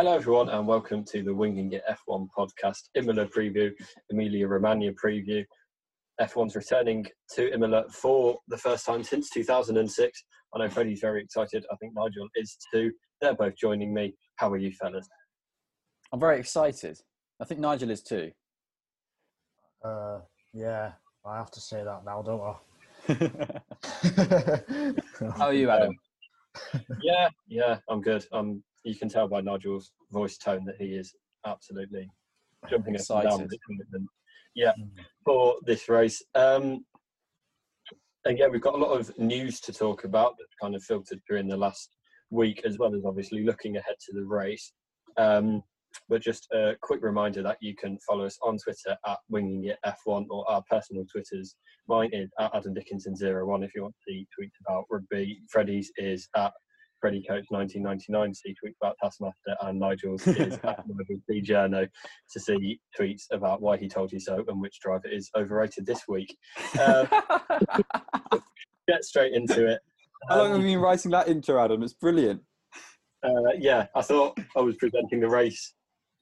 Hello, everyone, and welcome to the Winging It F1 podcast, Imola preview, Emilia Romagna preview. F1's returning to Imola for the first time since 2006. I know Freddie's very excited. I think Nigel is too. They're both joining me. How are you, fellas? I'm very excited. I think Nigel is too. Uh, yeah, I have to say that now, don't I? How are you, Adam? Yeah, yeah, I'm good. Um, you can tell by Nigel's voice tone that he is absolutely jumping up and down. Excited. with excitement. Yeah, for this race. Um, and yeah, we've got a lot of news to talk about that kind of filtered through in the last week, as well as obviously looking ahead to the race. Um, but just a quick reminder that you can follow us on Twitter at Winging It F1 or our personal Twitters. Mine is at Adam Dickinson01 if you want to see tweets about rugby. Freddie's is at Freddie Coach 1999 to see tweets about Taskmaster, and Nigel's is Nigel to see tweets about why he told you so and which driver is overrated this week. Um, get straight into it. How long have Um, you been writing that intro, Adam? It's brilliant. uh, yeah, I thought I was presenting the race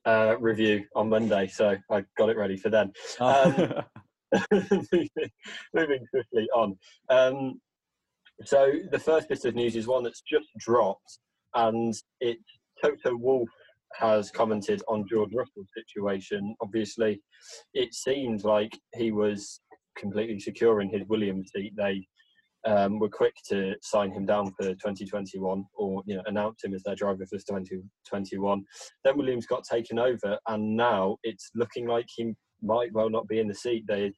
uh, review on Monday, so I got it ready for then. Um, moving, quickly on. Um, so the first bit of news is one that's just dropped, and it Toto Wolff has commented on George Russell's situation. Obviously, it seemed like he was completely secure in his Williams seat. They um, were quick to sign him down for 2021 or you know announce him as their driver for 2021. Then Williams got taken over, and now it's looking like he might well not be in the seat. There's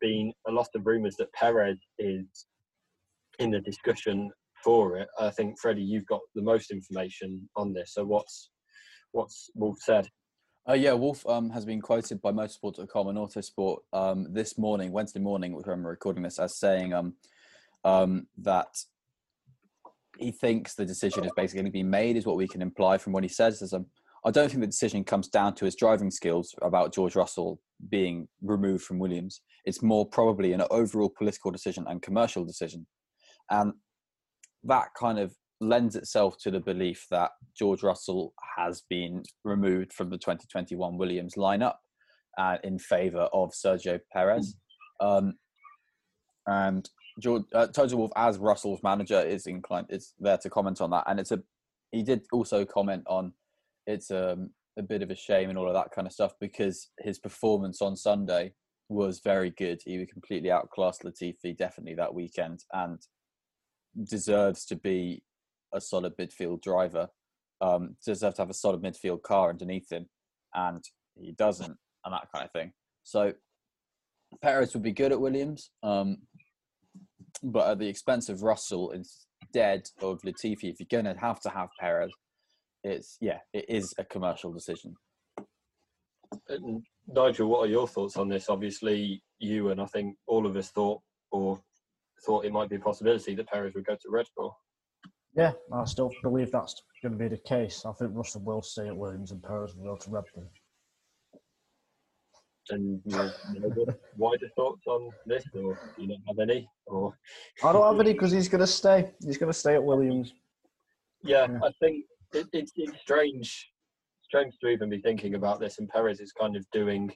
been a lot of rumours that Perez is in the discussion for it. I think Freddie, you've got the most information on this. So what's what's Wolff said? Uh, yeah, Wolff um, has been quoted by Motorsport.com and Autosport um, this morning, Wednesday morning, which I'm recording this, as saying um, um, that he thinks the decision is basically being made, is what we can imply from what he says. As, um, I don't think the decision comes down to his driving skills about George Russell being removed from Williams. It's more probably an overall political decision and commercial decision. And that kind of lends itself to the belief that George Russell has been removed from the 2021 Williams lineup uh, in favour of Sergio Perez. Um, and George, uh, Toto Wolff, as Russell's manager, is inclined is there to comment on that. And it's a he did also comment on it's um, a bit of a shame and all of that kind of stuff because his performance on Sunday was very good. He completely outclassed Latifi definitely that weekend and deserves to be a solid midfield driver. Um, deserves to have a solid midfield car underneath him, and he doesn't, and that kind of thing. So Perez would be good at Williams, um, but at the expense of Russell instead of Latifi. If you're going to have to have Perez, it's yeah, it is a commercial decision. And Nigel, what are your thoughts on this? Obviously, you and I think all of us thought or thought it might be a possibility that Perez would go to Red Bull. yeah, I still believe that's going to be the case. I think Russell will stay at Williams and Perez will go to Red Bull. And you know, you know, what wider thoughts on this, or do you not have any? Or I don't have any because he's going to stay. He's going to stay at Williams. yeah, Yeah. I think it, it's it's strange, strange to even be thinking about this. And Perez is kind of doing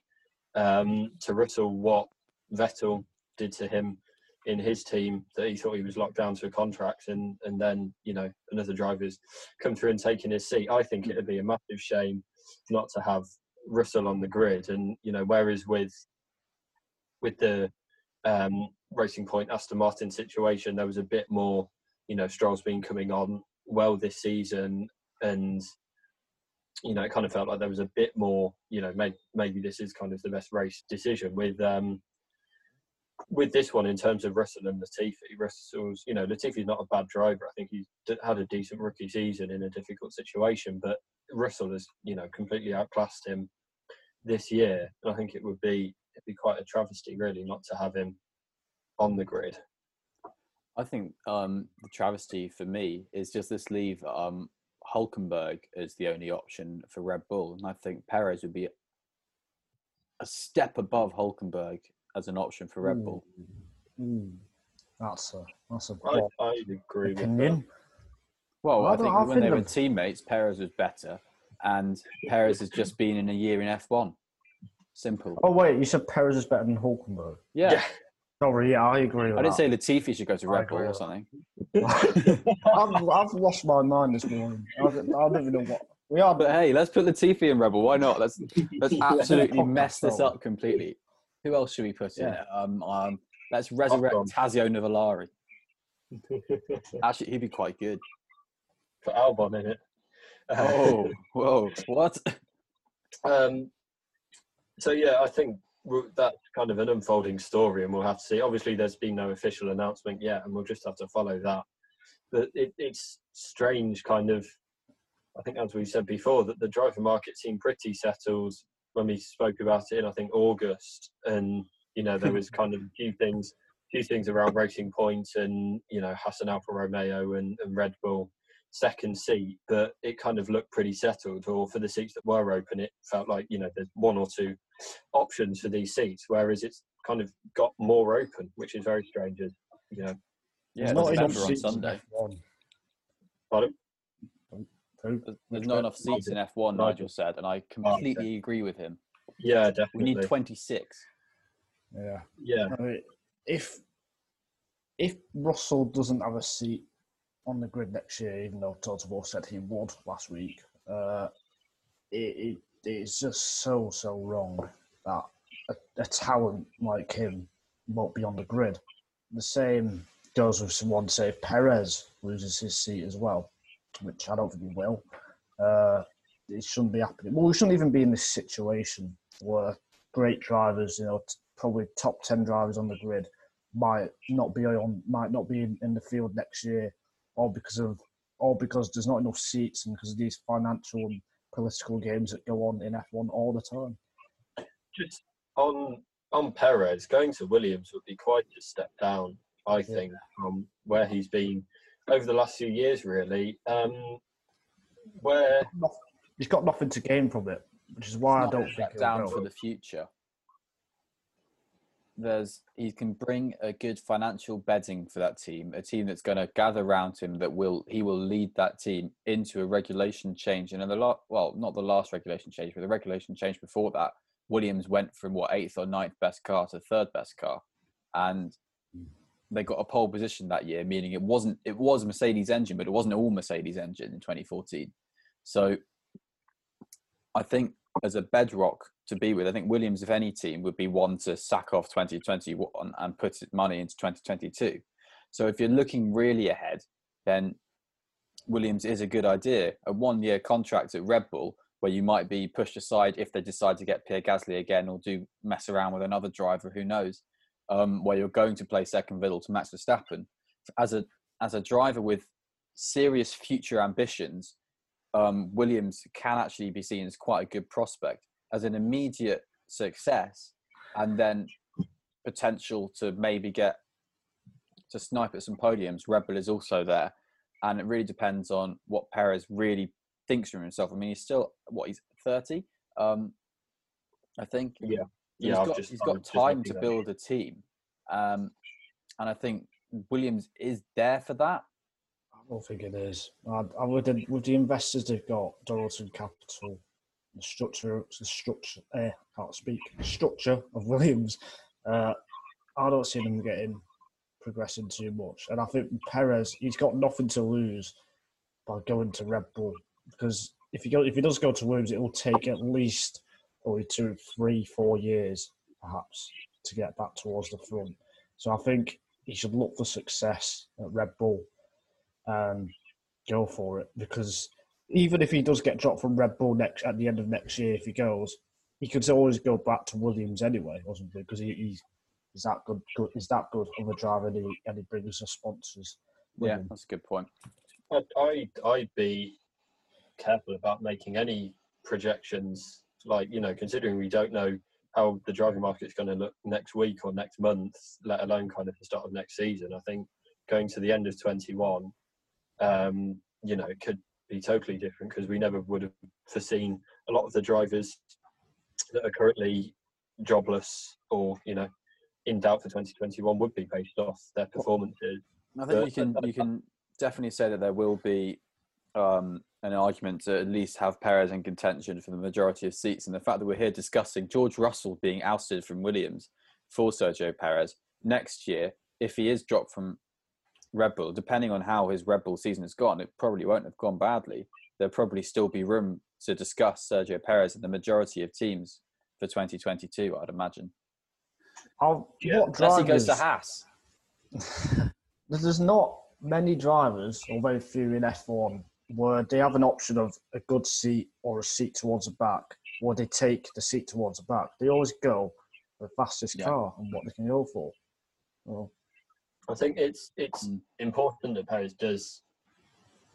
um, to Russell what Vettel did to him in his team that he thought he was locked down to a contract, and and then you know another driver's come through and taken his seat. I think it would be a massive shame not to have Russell on the grid, and you know whereas with with the um, Racing Point Aston Martin situation, there was a bit more, you know, Stroll's been coming on well this season, and you know, it kind of felt like there was a bit more, you know, maybe, maybe this is kind of the best race decision with um, with this one in terms of Russell and Latifi. Russell's, you know, Latifi's not a bad driver. I think he's had a decent rookie season in a difficult situation, but Russell has, you know, completely outclassed him this year, and I think it would be it'd be quite a travesty, really, not to have him on the grid. I think um, the travesty for me is just this leave um, Hulkenberg as the only option for Red Bull, and I think Perez would be a step above Hulkenberg as an option for Red Bull. Mm. That's a that's a I, bold I agree with that. opinion. Well, I I don't- think when they think were teammates, Perez was better, and Perez has just been in a year in F1. Simple. Oh wait, you said Perez is better than Hulkenberg. Yeah. Sorry, yeah, I agree. With I didn't that. say Latifi should go to Red Bull or something. I've, I've lost my mind this morning. I don't, I don't even know what we are. But hey, let's put Latifi in Rebel. Why not? Let's let's absolutely mess this up completely. Who else should we put in? Yeah. Um, um, let's resurrect Tazio Nuvolari. Actually, he'd be quite good. Put Albon in it. Oh, whoa, what? Um, so yeah, I think that's kind of an unfolding story, and we'll have to see. Obviously, there's been no official announcement yet, and we'll just have to follow that. But it, it's strange, kind of. I think, as we said before, that the driver market seemed pretty settled when we spoke about it in I think August, and you know there was kind of a few things, a few things around Racing Point and you know Haas and Alfa Romeo and, and Red Bull second seat, but it kind of looked pretty settled. Or for the seats that were open, it felt like you know there's one or two options for these seats, whereas it's kind of got more open, which is very strange. as, You know, Yeah, There's there's not enough November on Sunday. F1. Pardon? Who? There's, there's not enough seats in F1, Nigel. Nigel said, and I completely agree with him. yeah, definitely. We need 26. Yeah. yeah, I mean, if if Russell doesn't have a seat on the grid next year, even though Toto Wolff said he would last week, uh, it, it it's just so so wrong that a, a talent like him won't be on the grid. The same goes with someone say Perez loses his seat as well, which I don't think he will. Uh, it shouldn't be happening. Well, we shouldn't even be in this situation where great drivers, you know, t- probably top ten drivers on the grid, might not be on, might not be in, in the field next year, all because of, all because there's not enough seats and because of these financial and political games that go on in F1 all the time. just on on Perez going to Williams would be quite a step down, I think, from where he's been over the last few years. Really, um, where He's got nothing to gain from it, which is why I don't think step he'll down for the future. There's he can bring a good financial bedding for that team, a team that's going to gather around him that will he will lead that team into a regulation change. And in the lot, well, not the last regulation change, but the regulation change before that, Williams went from what eighth or ninth best car to third best car, and they got a pole position that year, meaning it wasn't it was a Mercedes engine, but it wasn't all Mercedes engine in 2014. So I think as a bedrock to be with, I think Williams, if any team, would be one to sack off 2021 and put money into 2022. So if you're looking really ahead, then Williams is a good idea. A one year contract at Red Bull, where you might be pushed aside if they decide to get Pierre Gasly again or do mess around with another driver, who knows, um, where you're going to play second fiddle to Max Verstappen. As a, as a driver with serious future ambitions, um, Williams can actually be seen as quite a good prospect as an immediate success, and then potential to maybe get to snipe at some podiums. Red Bull is also there, and it really depends on what Perez really thinks from himself. I mean, he's still what he's thirty, um, I think. Yeah. So Yeah, he's got, just- he's I'm got time looking to at build a team, um, and I think Williams is there for that. I don't think it is. I, I with the with the investors they've got, Dorilton Capital, the structure, the structure, eh, can't speak, structure of Williams. Uh, I don't see them getting progressing too much, and I think Perez, he's got nothing to lose by going to Red Bull because if he go, if he does go to Williams, it will take at least probably two, three, four years perhaps to get back towards the front. So I think he should look for success at Red Bull and go for it because even if he does get dropped from Red Bull next at the end of next year, if he goes, he could always go back to Williams anyway, wasn't he? Because he, he's he's that good, good. He's that good of a driver, and he, and he brings us sponsors. Yeah, him. that's a good point. I'd, I'd, I'd be careful about making any projections, like, you know, considering we don't know how the driving market's going to look next week or next month, let alone kind of the start of next season. I think going to the end of 21, um, you know, it could be totally different because we never would have foreseen a lot of the drivers that are currently jobless or, you know, in doubt for 2021 would be based off their performances. I think But- you can you can definitely say that there will be um, an argument to at least have Perez in contention for the majority of seats. And the fact that we're here discussing George Russell being ousted from Williams for Sergio Perez next year, if he is dropped from Red Bull, depending on how his Red Bull season has gone, it probably won't have gone badly. There'll probably still be room to discuss Sergio Perez in the majority of teams for 2022, I'd imagine. How, Yeah, what Unless he goes to Haas. There's not many drivers, or very few in F1, where they have an option of a good seat or a seat towards the back, or they take the seat towards the back. They always go the fastest Yeah. car and what they can go for. Well, I think it's it's Mm. important that Perez does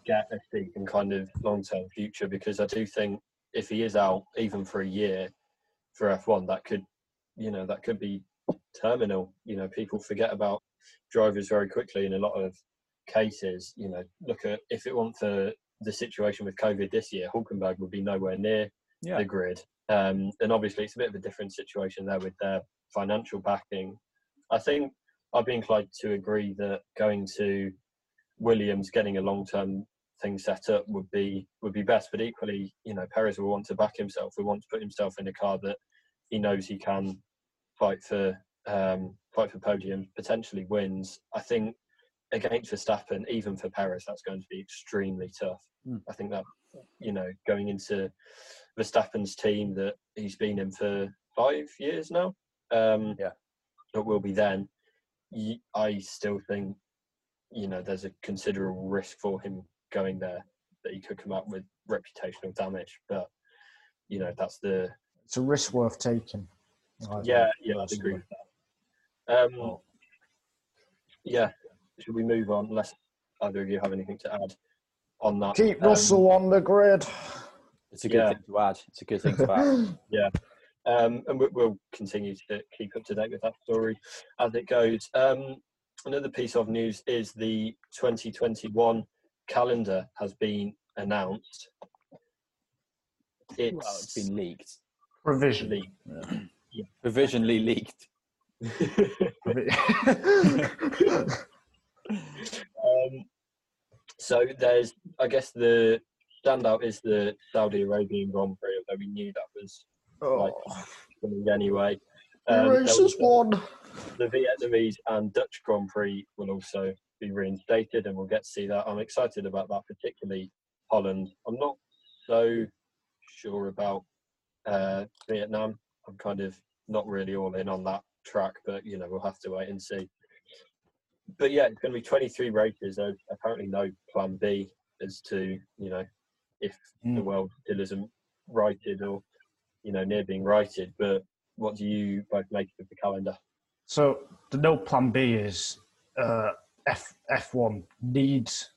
get a seat in kind of long term future because I do think if he is out even for a year for F1, that could you know that could be terminal. You know, people forget about drivers very quickly in a lot of cases. You know, look at if it weren't for the situation with COVID this year, Hulkenberg would be nowhere near Yeah. the grid. Um, and obviously, it's a bit of a different situation there with their financial backing. I think I'd be inclined to agree that going to Williams, getting a long-term thing set up would be would be best. But equally, you know, Perez will want to back himself. Will want to put himself in a car that he knows he can fight for um, fight for podium, potentially wins. I think against Verstappen, even for Perez, that's going to be extremely tough. Mm. I think that you know going into Verstappen's team that he's been in for five years now. Um, Yeah. that will be then. I still think you know there's a considerable risk for him going there that he could come up with reputational damage. But you know that's the it's a risk worth taking. I yeah yeah I'd agree with that. Um, yeah, should we move on? Unless either of you have anything to add on that. Keep Um, Russell on the grid. It's a good Yeah. thing to add. It's a good thing to add. Um, and we- we'll continue to keep up to date with that story as it goes. Um, another piece of news is the 2021 calendar has been announced. It's, well, it's been leaked. Provision. leaked. Provisionally leaked. um, so there's, I guess, the standout is the Saudi Arabian Grand Prix, although we knew that was oh, coming anyway. the Um, there race is won. the Vietnamese and Dutch Grand Prix will also be reinstated, and we'll get to see that. I'm excited about that, particularly Holland. I'm not so sure about uh, Vietnam. I'm kind of not really all in on that track, but you know we'll have to wait and see. But yeah, it's going to be 23 races. There's apparently no plan B as to you know if the Mm. world still isn't righted or you know near being righted. But what do you both make of the calendar? So the no plan B is uh, F F1 needs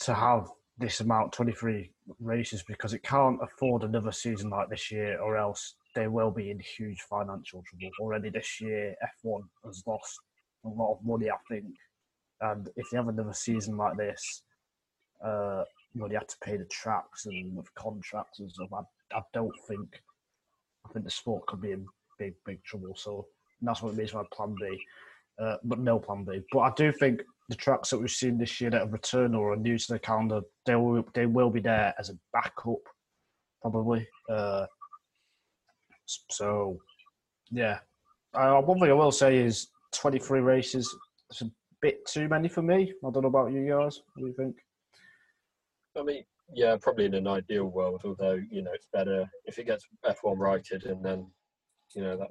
to have this amount, 23 races, because it can't afford another season like this year, or else they will be in huge financial trouble. Already this year, F1 has lost a lot of money, I think, and if they have another season like this, uh, where they have to pay the tracks and with contracts and stuff, I, I don't think. I think the sport could be in big, big trouble. So that's what it means by plan B, uh, but no plan B. But I do think the tracks that we've seen this year that have returned or are new to the calendar, they will they will be there as a backup, probably. Uh, so, yeah. Uh, one thing I will say is 23 races. It's a bit too many for me. I don't know about you guys. What do you think? I mean, yeah, probably in an ideal world, although, you know, it's better if it gets F1 righted and then, you know, that,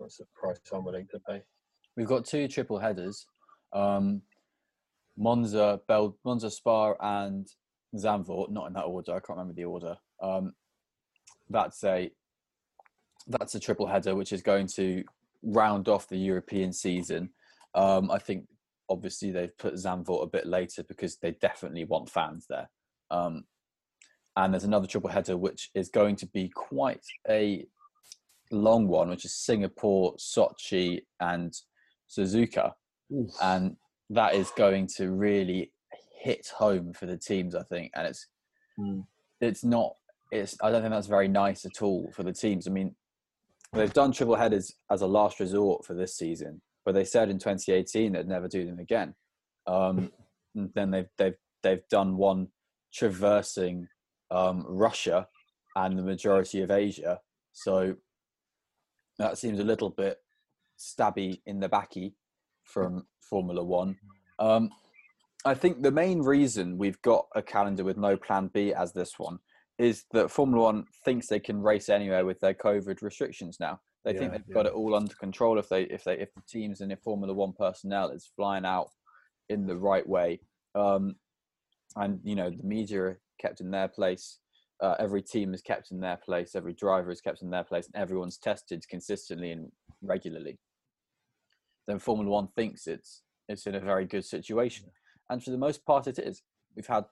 that's the price I'm willing to pay. We've got two triple headers. Um, Monza, Bel, Monza, Spa, and Zandvoort. Not in that order. I can't remember the order. Um, that's a that's a triple header, which is going to round off the European season. Um, I think obviously they've put Zandvoort a bit later because they definitely want fans there. Um, and there's another triple header which is going to be quite a long one, which is Singapore, Sochi, and Suzuka, and that is going to really hit home for the teams, I think. And it's Mm. it's not it's I don't think that's very nice at all for the teams. I mean, they've done triple headers as a last resort for this season, but they said in 2018 they'd never do them again. Um, and then they've they've they've done one traversing um, Russia and the majority of Asia. So that seems a little bit stabby in the backy from Formula One. Um, I think the main reason we've got a calendar with no plan B as this one is that Formula One thinks they can race anywhere with their COVID restrictions now. They think they've got it all under control if they if they if the teams and if Formula One personnel is flying out in the right way. Um, and you know the media are kept in their place. Uh, every team is kept in their place. Every driver is kept in their place, and everyone's tested consistently and regularly. Then Formula One thinks it's it's in a very good situation, and for the most part, it is. We've had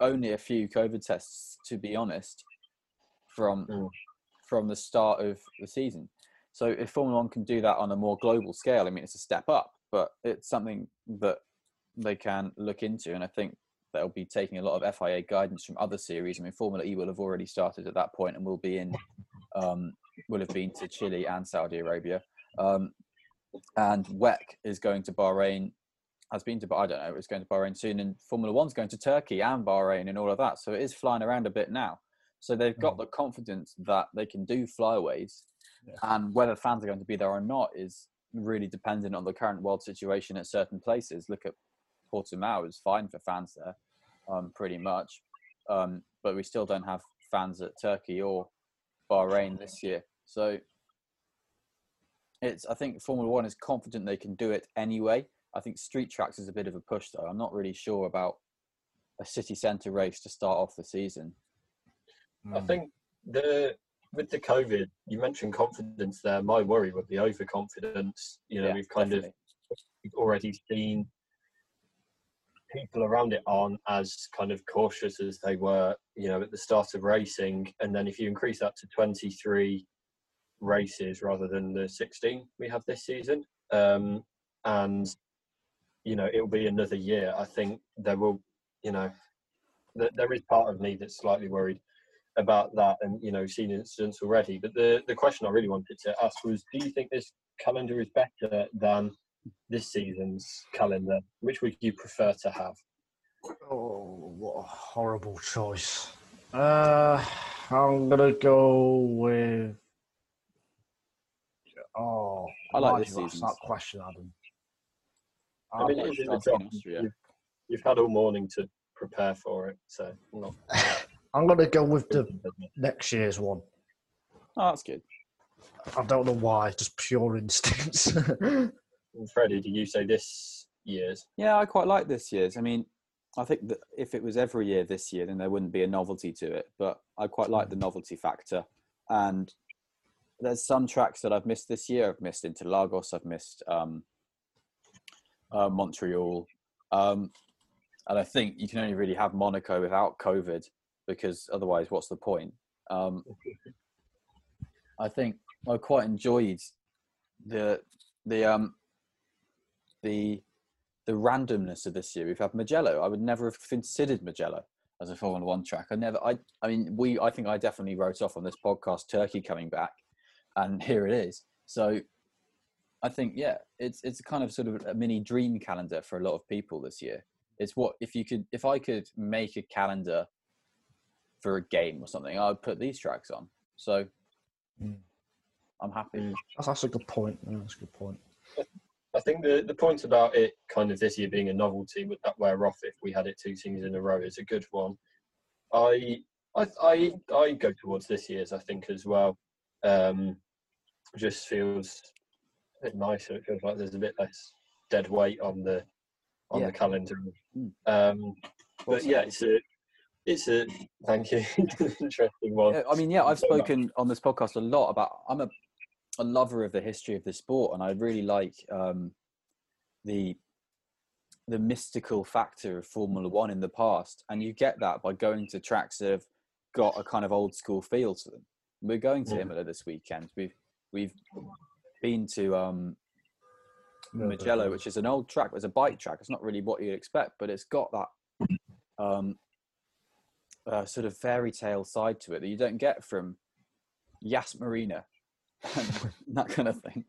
only a few COVID tests, to be honest, from Mm. From the start of the season. So if Formula One can do that on a more global scale, I mean, it's a step up, but it's something that they can look into, and I think they'll be taking a lot of FIA guidance from other series. I mean, Formula E will have already started at that point, and will be in, um, will have been to Chile and Saudi Arabia, um, and WEC is going to Bahrain. Has been to, I don't know, it's going to Bahrain soon, and Formula One's going to Turkey and Bahrain and all of that. So it is flying around a bit now. So they've got Mm. the confidence that they can do flyaways, Yeah. and whether fans are going to be there or not is really dependent on the current world situation at certain places. Look at Portimao is fine for fans there, um, pretty much, um, but we still don't have fans at Turkey or Bahrain this year. So it's I think Formula One is confident they can do it anyway. I think street tracks is a bit of a push though. I'm not really sure about a city centre race to start off the season. I Mm. think the with the COVID, you mentioned confidence there. My worry would be overconfidence. You know, Yeah, we've kind definitely. of we've already seen people around it aren't as kind of cautious as they were, you know, at the start of racing. And then if you increase that to 23 races rather than the 16 we have this season, um, and you know, it'll be another year. I think there will, you know, th- there is part of me that's slightly worried about that, and you know, seen incidents already. But the the question I really wanted to ask was, do you think this calendar is better than this season's calendar? Which would you prefer to have? Oh, what a horrible choice. Uh, I'm gonna go with. Oh, I like this did you ask season's. that question, Adam. I mean, it is in the France Austria. You've, you've had all morning to prepare for it, so not. I'm gonna go with the next year's one. Oh, that's good. I don't know why, just pure instincts. Freddie, do you say this year's? Yeah, I quite like this year's. I mean, I think that if it was every year this year, then there wouldn't be a novelty to it. But I quite like the novelty factor. And there's some tracks that I've missed this year. I've missed Interlagos. I've missed um, uh, Montreal. Um, and I think you can only really have Monaco without COVID because otherwise, what's the point? Um, I think I quite enjoyed the the um the the randomness of this year. We've had Mugello. I would never have considered Mugello as a Formula One track. I never. I. I mean, we. I think I definitely wrote off on this podcast Turkey coming back, and here it is. So, I think yeah, it's it's a kind of sort of a mini dream calendar for a lot of people this year. It's what if you could if I could make a calendar for a game or something, I would put these tracks on. So, Mm. I'm happy. Mm. that's, that's a good point. Yeah, that's a good point. I think the, the point about it kind of this year being a novelty would that wear off if we had it two seasons in a row is a good one. I I I, I go towards this year's I think as well. Um, just feels a bit nicer. It feels like there's a bit less dead weight on the on Yeah. the calendar. Mm. Um, but Awesome. yeah, it's a it's a thank you interesting one. Yeah, I mean, yeah, I've So much. spoken on this podcast a lot about. I'm a, a lover of the history of the sport, and I really like um, the the mystical factor of Formula One in the past, and you get that by going to tracks that have got a kind of old school feel to them. We're going to Mm. Imola this weekend. We've we've been to um, Mugello, which is an old track. It's a bike track. It's not really what you'd expect, but it's got that um, uh, sort of fairy tale side to it that you don't get from Yas Marina and that kind of thing.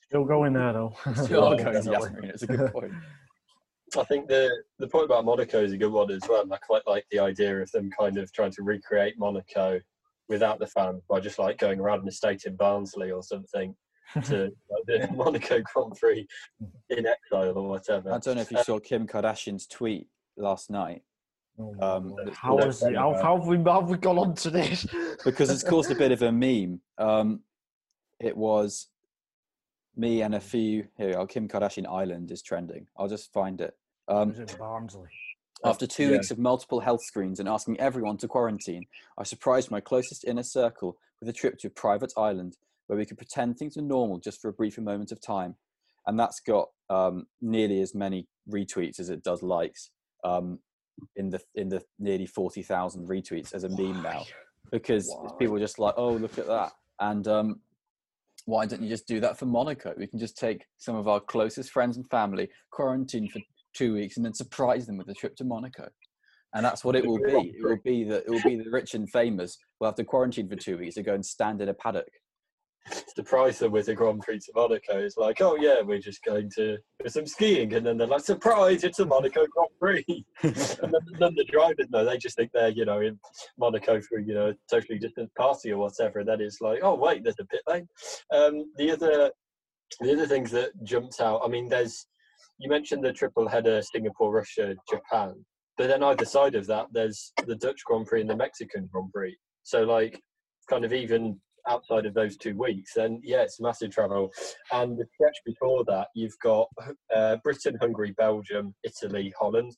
Still going there though. Still going to Yas. Marina. It's a good point. I think the the point about Monaco is a good one as well. I quite like the idea of them kind of trying to recreate Monaco without the fans by just like going around an estate in Barnsley or something to like, the Monaco Grand Prix in exile or whatever. I don't know if you saw Kim Kardashian's tweet last night Oh, Um, how it? How, how have we how have we gone on to this? because it's caused a bit of a meme. Um, it was me and a few here. Oh, Kim Kardashian Island is trending. I'll just find it. Um, was in Barnsley. After two Yeah. weeks of multiple health screens and asking everyone to quarantine, I surprised my closest inner circle with a trip to a private island where we could pretend things were normal just for a brief moment of time. And that's got um, nearly as many retweets as it does likes um, in the in the nearly forty thousand retweets as a meme now, because Why? people are just like, oh, look at that, and um, why don't you just do that for Monaco? We can just take some of our closest friends and family, quarantine for two weeks, and then surprise them with a trip to Monaco. And that's what it will be. It will be the it will be the rich and famous will have to quarantine for two weeks to go and stand in a paddock. The price of with the Grand Prix to Monaco. It's like, oh yeah, we're just going to do some skiing, and then they're like, surprise, it's a Monaco Grand Prix. and then, then the drivers know they just think they're you know in Monaco for you know a socially distant party or whatever. And then it's like, oh wait, there's a pit lane. Um, the other the other things that jumped out. I mean, there's you mentioned the triple header Singapore, Russia, Japan, but then either side of that, there's the Dutch Grand Prix and the Mexican Grand Prix. So like, kind of even outside of those two weeks, then yeah, it's massive travel. And the stretch before that, you've got uh, Britain, Hungary, Belgium, Italy, Holland,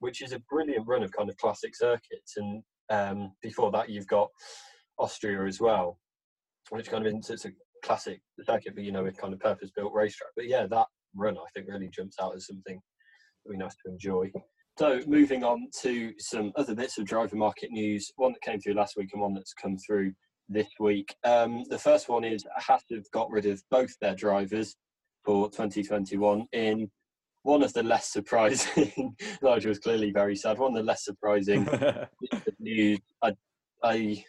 which is a brilliant run of kind of classic circuits. And um, before that, you've got Austria as well, which kind of it's a classic circuit, but you know, with kind of purpose-built racetrack. But yeah, that run I think really jumps out as something really nice to enjoy. So moving on to some other bits of driver market news, one that came through last week and one that's come through this week. Um, the first one is Haas have got rid of both their drivers for 2021 in one of the less surprising. Nigel was clearly very sad. One of the less surprising news. I, I,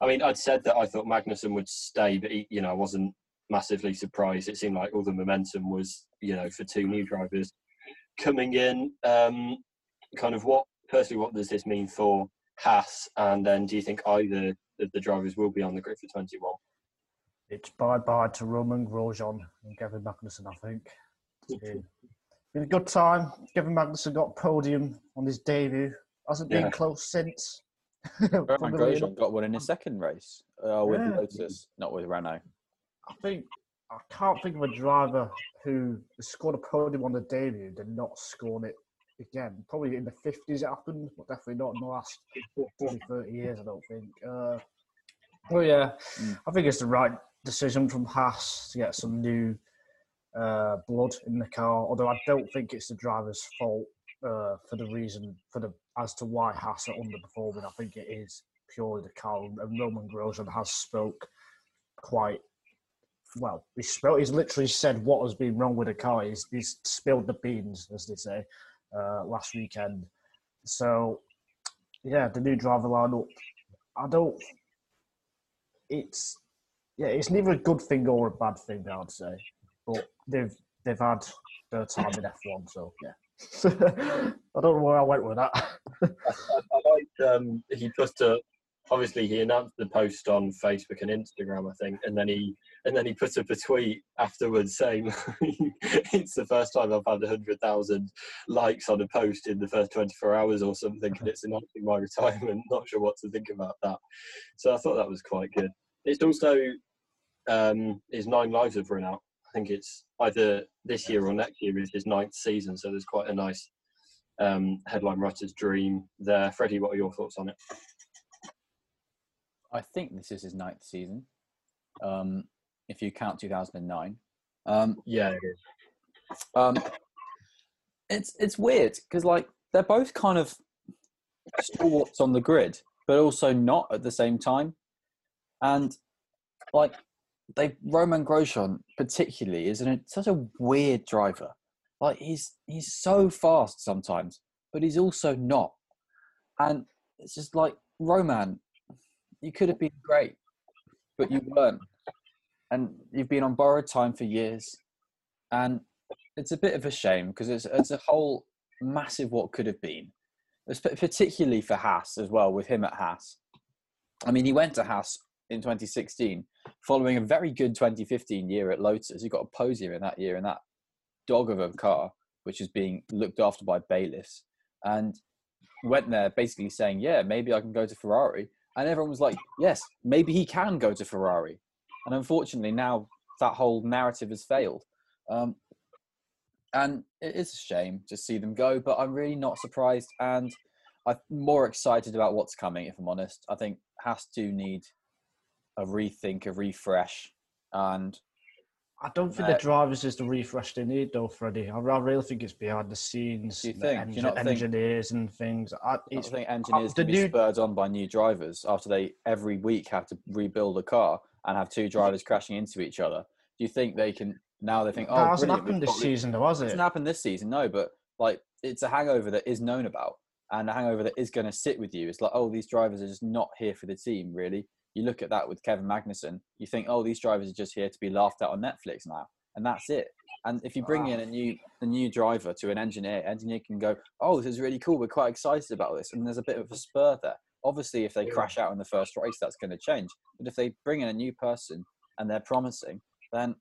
I mean, I'd said that I thought Magnussen would stay, but he, you know, I wasn't massively surprised. It seemed like all the momentum was, you know, for two new drivers coming in. Um, kind of what, personally, what does this mean for Haas? And then do you think either the drivers will be on the grid for 21? It's bye bye to Romain Grosjean and Kevin Magnussen, I think. It's been, been a good time. Kevin Magnussen got podium on his debut. Hasn't been Yeah. close since. Romain Funnily Grosjean got one in his second race uh, with Yeah. Lotus, not with Renault. I think I can't think of a driver who scored a podium on the debut and not scored it again. Probably in the fifties it happened, but definitely not in the last 20, 30 years. I don't think. Uh, well, yeah, Mm. I think it's the right decision from Haas to get some new uh, blood in the car. Although I don't think it's the driver's fault uh, for the reason for the as to why Haas are underperforming. I think it is purely the car. And Romain Grosjean has spoke quite well. He spoke. He's literally said what has been wrong with the car. He's, he's spilled the beans, as they say, uh, last weekend. So, yeah, the new driver lineup. I don't. It's yeah, it's neither a good thing or a bad thing. I'd say, but they've they've had their time in F one, so yeah. I don't know where I went with that. I liked um, he put a obviously he announced the post on Facebook and Instagram, I think, and then he and then he put up a tweet afterwards saying it's the first time I've had hundred thousand likes on a post in the first twenty four hours or something, and it's announcing my retirement. Not sure what to think about that. So I thought that was quite good. It's also um, his nine lives have run out. I think it's either this year or next year is his ninth season, so there's quite a nice um, headline writer's dream there. Freddie, what are your thoughts on it? I think this is his ninth season, um, if you count 2009. Um, Yeah, it is. um, it's it's weird because like they're both kind of stalwarts on the grid, but also not at the same time. And like they Romain Grosjean particularly is an, such a weird driver. Like he's he's so fast sometimes, but he's also not. And it's just like Romain, you could have been great, but you weren't. And you've been on borrowed time for years. And it's a bit of a shame because it's it's a whole massive what could have been, particularly for Haas as well, with him at Haas. I mean, he went to Haas in 2016, following a very good 2015 year at Lotus. He got a podium in that year in that dog of a car, which is being looked after by bailiffs, and went there basically saying, "Yeah, maybe I can go to Ferrari." And everyone was like, "Yes, maybe he can go to Ferrari." And unfortunately, now that whole narrative has failed. Um, and it is a shame to see them go, but I'm really not surprised. And I'm more excited about what's coming, if I'm honest. I think has to need a rethink, a refresh, and I don't think uh, the drivers is the refresh they need, though, Freddie. I, I really think it's behind the scenes. You think? Engin- do you not engineers think, and things. I, I think engineers can be new... spurred on by new drivers after they every week have to rebuild a car and have two drivers crashing into each other. Do you think they can now? They think, oh, that hasn't happened this season, though, has it? It hasn't happened this season, no. But like, it's a hangover that is known about, and a hangover that is going to sit with you. It's like, oh, these drivers are just not here for the team, really you look at that with Kevin Magnussen, you think, oh, these drivers are just here to be laughed at on Netflix now, and that's it. And if you bring in a new a new driver to an engineer, engineer can go, oh, this is really cool. We're quite excited about this, and there's a bit of a spur there. Obviously, if they crash out in the first race, that's going to change. But if they bring in a new person and they're promising, then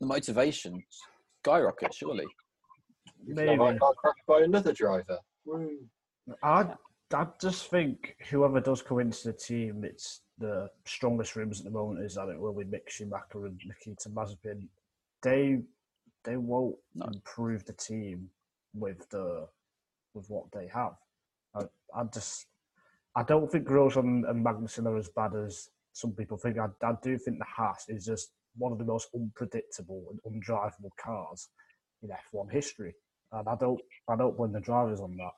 the motivation skyrockets. Surely, maybe crashed by another driver. I I just think whoever does come into the team, it's the strongest rooms at the moment is that it will be Mick Schumacher and Nikita Mazepin. They they won't no. improve the team with the with what they have. I, I just I don't think Grosjean and Magnussen are as bad as some people think. I, I do think the Haas is just one of the most unpredictable and undrivable cars in F1 history, and I don't I don't blame the drivers on that.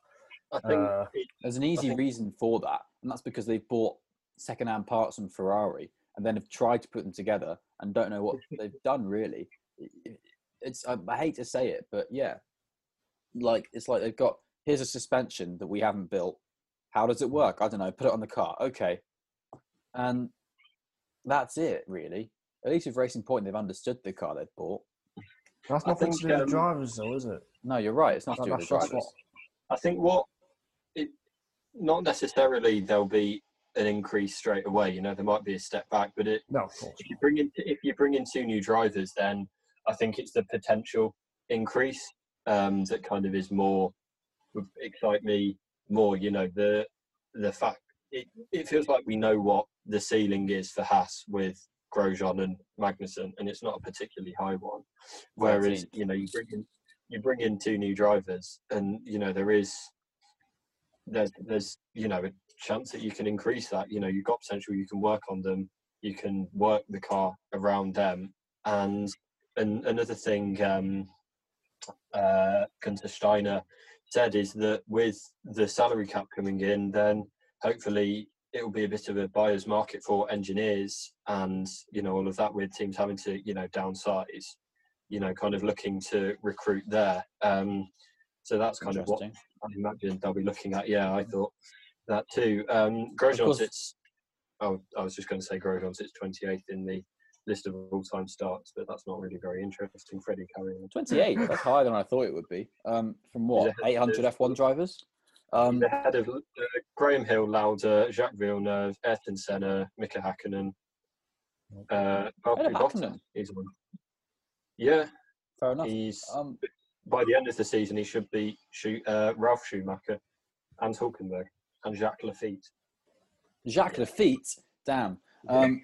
I think uh, there's an easy think, reason for that, and that's because they've bought second-hand parts from Ferrari and then have tried to put them together and don't know what they've done really. It's I, I hate to say it, but yeah, like it's like they've got here's a suspension that we haven't built. How does it work? I don't know. Put it on the car. Okay, and that's it really. At least with Racing Point, they've understood the car they've bought. That's nothing think, to do with um, drivers, though, is it? No, you're right. It's not to do with the drivers. What, I think what not necessarily there'll be an increase straight away. You know, there might be a step back, but it, no, if you bring in if you bring in two new drivers, then I think it's the potential increase um, that kind of is more would excite me more. You know, the the fact it, it feels like we know what the ceiling is for Haas with Grosjean and Magnussen, and it's not a particularly high one. Whereas, you know, you bring in you bring in two new drivers, and you know there is there's there's you know a chance that you can increase that. You know, you've got potential. You can work on them. You can work the car around them. And and another thing, um, uh, Gunther Steiner said is that with the salary cap coming in, then hopefully it will be a bit of a buyer's market for engineers and you know all of that with teams having to you know downsize you know kind of looking to recruit there um so that's kind of what I imagine they'll be looking at. Yeah, I thought that too. Um, Grosjean sits. Oh, I was just going to say Grosjean sits 28th in the list of all-time starts, but that's not really very interesting. Freddie carrying 28. that's higher than I thought it would be. Um, from what 800 F1 drivers. Um, the head of uh, Graham Hill, Lauda, Jacques Villeneuve, Ayrton Senna, Mika Hakkinen. Uh, Hakkinen. He's one. Yeah, fair enough. He's um, by the end of the season, he should be uh, Ralf Schumacher, Hans Hulkenberg, and Jacques Laffite. Jacques Laffite, damn. Um,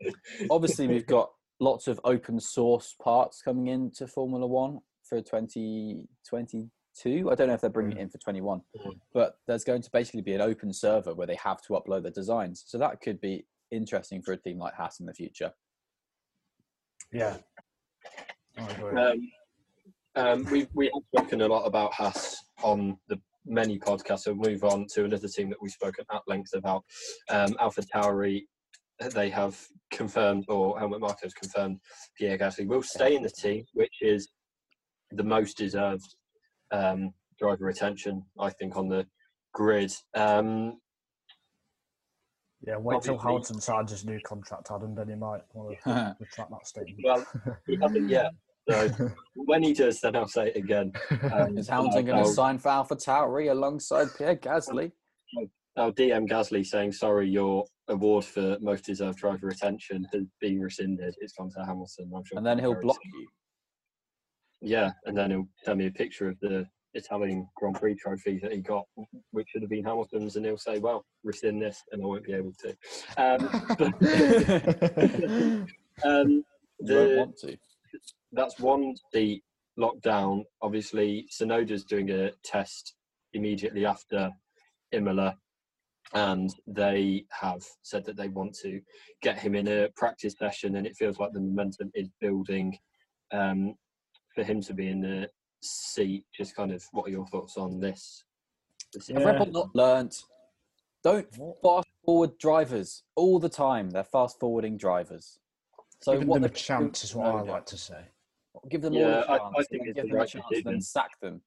obviously, we've got lots of open source parts coming into Formula One for 2022. I don't know if they're bringing it in for 21, mm. but there's going to basically be an open server where they have to upload their designs. So that could be interesting for a team like Haas in the future. Yeah. Um, um, we've we have spoken a lot about Haas on the many podcasts. So we'll move on to another team that we've spoken at length about. Um, Alpha Tauri, they have confirmed, or Helmut Marko has confirmed, Pierre Gasly will stay in the team, which is the most deserved um, driver retention, I think, on the grid. Um, yeah, wait till Hamilton signs his new contract, Adam, then he might want to retract that statement. Well, he hasn't yet So when he does, then I'll say it again. Um, Is Hamilton going to sign for Alpha Tauri alongside Pierre Gasly? I'll DM Gasly saying, sorry, your award for most deserved driver attention has been rescinded. It's gone to Hamilton. I'm sure And then he'll block you. Yeah, and then he'll send me a picture of the Italian Grand Prix trophy that he got, which should have been Hamilton's, and he'll say, well, rescind this, and I won't be able to. Um, um, You won't want to. That's one seat locked down. Obviously, Tsunoda's doing a test immediately after Imola, and they have said that they want to get him in a practice session, and it feels like the momentum is building um, for him to be in the seat. Just kind of, what are your thoughts on this? this Have Yeah. Red Bull not learnt? Don't fast forward drivers all the time. They're fast forwarding drivers. So Giving what them a chance is what I like to say. Give them Yeah, all I- a chance. I and think then give the them a chance and then sack them.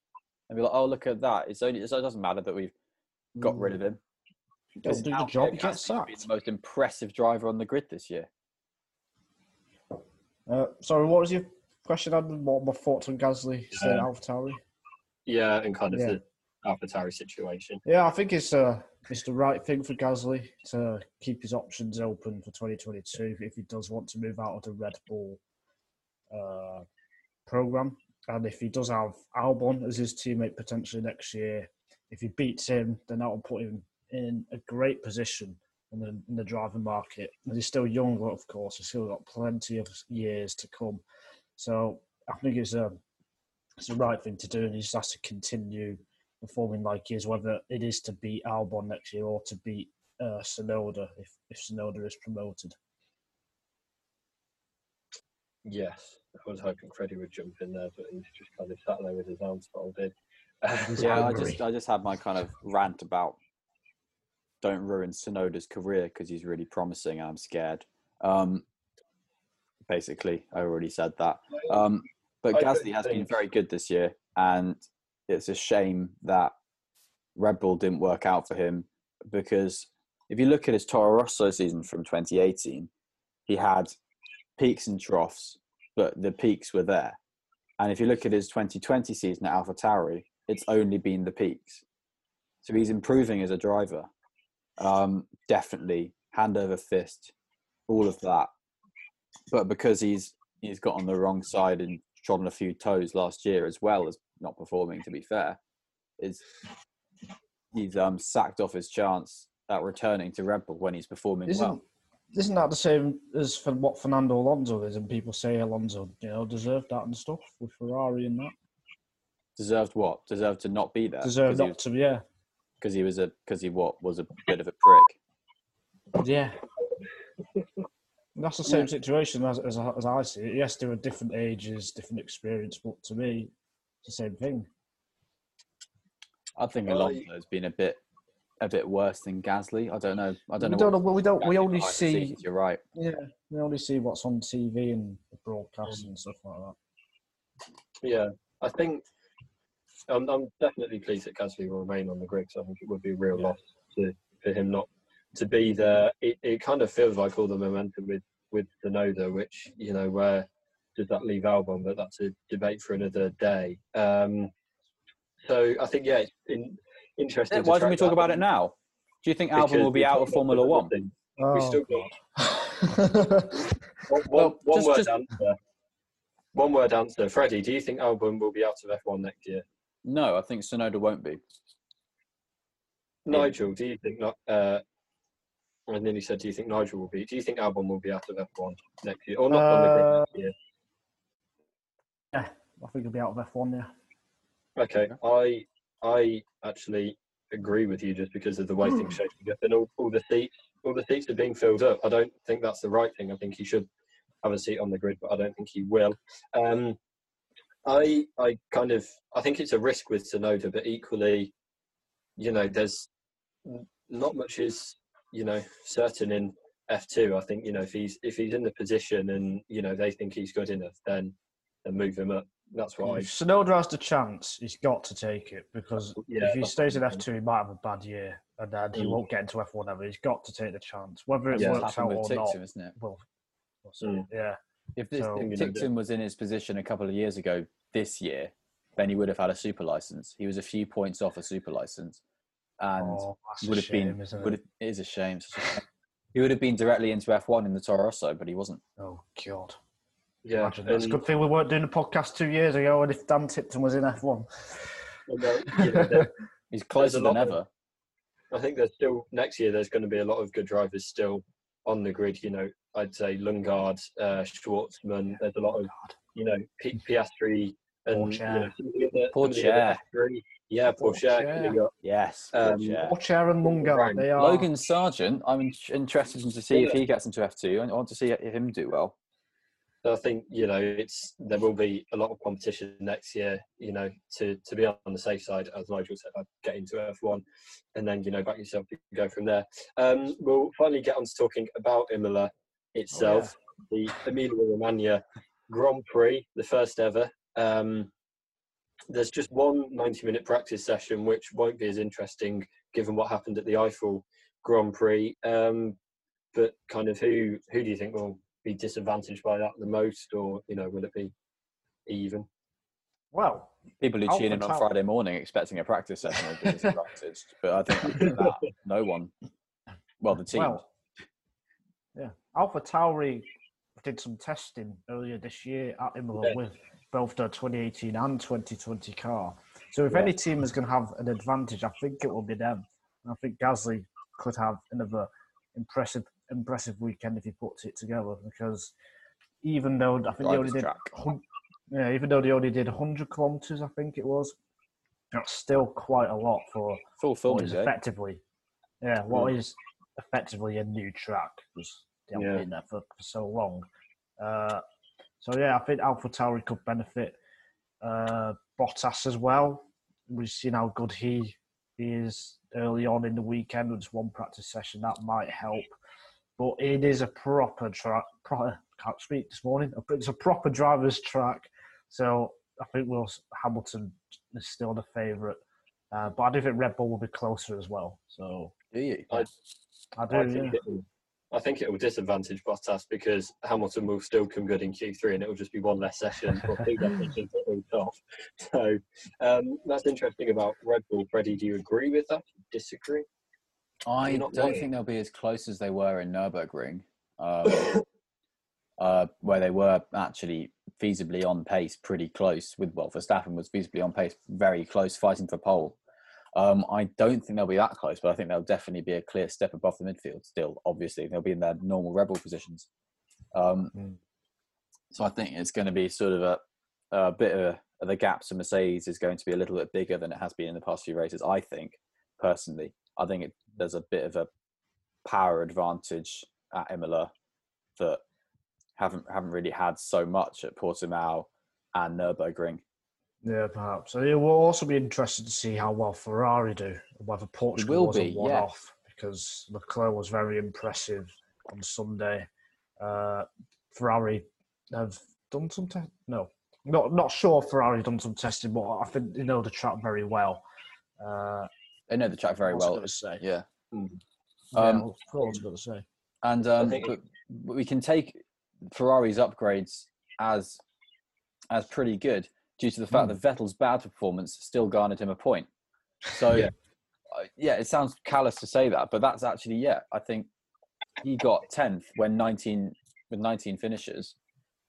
And be like, oh look at that. It's only it doesn't matter that we've got rid of him. Don't do the job, Pierre get Gasly would sacked. The most impressive driver on the grid this year. Uh, sorry, what was your question? Adam? What my thoughts on Gasly staying at Um, AlphaTauri? Yeah, and kind of Yeah. the AlphaTauri situation. Yeah, I think it's uh, it's the right thing for Gasly to keep his options open for 2022 if he does want to move out of the Red Bull uh, program, and if he does have Albon as his teammate potentially next year, if he beats him, then that will put him in a great position in the, in the driving market. And he's still young, of course. He's still got plenty of years to come. So I think it's a it's the right thing to do, and he just has to continue performing like he is, whether it is to beat Albon next year or to beat uh, Tsunoda if if Tsunoda is promoted. Yes, I was hoping Freddie would jump in there, but he's just kind of sat there with his arms folded. He's Yeah, I just I just had my kind of rant about don't ruin Tsunoda's career because he's really promising and I'm scared. Um, basically, I already said that. Um, but I Gasly has been very good this year, and it's a shame that Red Bull didn't work out for him because if you look at his Toro Rosso season from 2018, he had peaks and troughs, but the peaks were there. And if you look at his 2020 season at AlphaTauri, it's only been the peaks. So he's improving as a driver. Um, definitely hand over fist, all of that. But because he's he's got on the wrong side and trodden a few toes last year, as well as not performing, to be fair, is he's um, sacked off his chance at returning to Red Bull when he's performing Isn't well. Isn't that the same as for what Fernando Alonso is? And people say Alonso, you know, deserved that and stuff with Ferrari and that. Deserved what? Deserved to not be there. Deserved because he not to, yeah, because he was a because he what was a bit of a prick. yeah. That's the same situation as, as as I see it. Yes, there are different ages, different experience, but to me, it's the same thing. I think Well, Alonso has been a bit a bit worse than Gasly. I don't know. I don't we know. don't know. well, We don't. We only behind see. scenes, You're right. Yeah, we only see what's on TV and the broadcast and stuff like that. Yeah, I think I'm, I'm definitely pleased that Gasly will remain on the grid. 'cause I think it would be a real Yeah. loss to, for him not to be there. It, it kind of feels like all the momentum with with Tsunoda, which you know where does that leave Albon? But that's a debate for another day. Um, so I think yeah, in, interesting. Yeah, Why don't we talk about it now? Do you think Albon will be out of Formula One? Oh, We've still got one, Well, one, one just- word just- answer. One word answer, Freddie. Do you think Albon will be out of F1 next year? No, I think Tsunoda won't be. Yeah. Nigel, do you think not? Uh, I nearly said, do you think Nigel will be? Do you think Albon will be out of F1 next year, or not on the Uh, grid next year? yeah, I think he'll be out of F1. Yeah. Okay, I I actually agree with you just because of the way things shaping up and all, all the seats all the seats are being filled up. I don't think that's the right thing. I think he should have a seat on the grid, but I don't think he will. Um, I I kind of I think it's a risk with Tsunoda, but equally, you know, there's not much is you know certain in F2. I think you know if he's if he's in the position and you know they think he's good enough, then then move him up. That's why. If Tsunoda has the chance, he's got to take it because Yeah, if he stays in F2, he might have a bad year and then he Mm. won't get into F1 ever. He's got to take the chance, whether it Yeah. works Happened out with or not. Isn't it? Well, we'll. Mm. yeah. If this So- if Ticktum was in his position a couple of years ago this year, then he would have had a super license. He was a few points off a super license, and Oh, would have shame, been would have, it is a shame. a shame. He would have been directly into F1 in the Toro Rosso, but he wasn't. Oh God! Yeah, Imagine. It's a good thing we weren't doing a podcast two years ago, and if Dan Ticktum was in F1. and, you know, there- He's closer lot than of- ever. I think there's still next year. There's going to be a lot of good drivers still on the grid. You know, I'd say Lundgaard, uh, Shwartzman. There's a lot of you know P- Piastri and you Pourchaire. know, some of the other, some of the Pourchaire. other F3. Yeah, Pourchaire. Pourchaire. Got, Yes. Um, yeah. Watcher and Lundgaard, they are. Logan Sargeant, I'm in- interested to see if he gets into F2. I want to see him do well. I think you know it's there will be a lot of competition next year. You know, to to be on the safe side, as Nigel said, I'd get into F1, and then you know back yourself. You can go from there. Um, we'll finally get on to talking about Imola itself, the Emilia Romagna Grand Prix, the first ever. Um, there's just one 90 minute practice session, which won't be as interesting given what happened at the Eifel Grand Prix. Um, but kind of who who do you think will be disadvantaged by that the most, or you know, will it be even? Well, People who Alpha tune in on Tau- Friday morning expecting a practice session will be disadvantaged. but I think that, no one. Well, the team. well, yeah. Alpha Tauri did some testing earlier this year at Imola Yeah. with both the 2018 and 2020 car. So if Yeah. any team is going to have an advantage, I think it will be them. I think Gasly could have another impressive impressive weekend if he puts it together because even though I think they only did yeah, even though they only did 100 kilometers, I think it was, that's still quite a lot for Full what filming is day. effectively, yeah, what is effectively a new track because they haven't Yeah. been there for, for so long. Uh, so yeah, I think Alpha Tauri could benefit uh, Bottas as well. We've seen how good he is early on in the weekend with just one practice session. That might help, but it is a proper track. Pro- can't speak this morning. It's a proper driver's track, so I think Will Hamilton is still the favourite. Uh, but I do think Red Bull will be closer as well. So Do you? I- I do. I yeah. think, it will, I think it will disadvantage Bottas because Hamilton will still come good in Q3 and it will just be one less session or two less sessions at all. So um, that's interesting about Red Bull. Freddie, do you agree with that? Disagree? I don't think they'll be as close as they were in Nurburgring, um, uh, where they were actually feasibly on pace, pretty close. With well, Verstappen was feasibly on pace, very close, fighting for pole. Um, I don't think they'll be that close, but I think they'll definitely be a clear step above the midfield. Still, obviously, they'll be in their normal rebel positions. Um, Mm. So I think it's going to be sort of a, a bit of a, the gap to Mercedes is going to be a little bit bigger than it has been in the past few races. I think personally, I think it, there's a bit of a power advantage at Imola that haven't haven't really had so much at Portimao and Nurburgring. Yeah, perhaps. So it will also be interesting to see how well Ferrari do, whether Portugal will was be, a one-off because Leclerc was very impressive on Sunday. Uh, Ferrari have done some te- no, not not sure. Ferrari done some testing, but I think they know the track very well. Uh, They know the track very was well. say? Yeah. Yeah, Um, was I going to say? and um, but, but we can take Ferrari's upgrades as as pretty good due to the fact Mm. that Vettel's bad performance still garnered him a point. So Yeah. uh, yeah, it sounds callous to say that, but that's actually yeah. I think he got tenth when nineteen with nineteen finishes,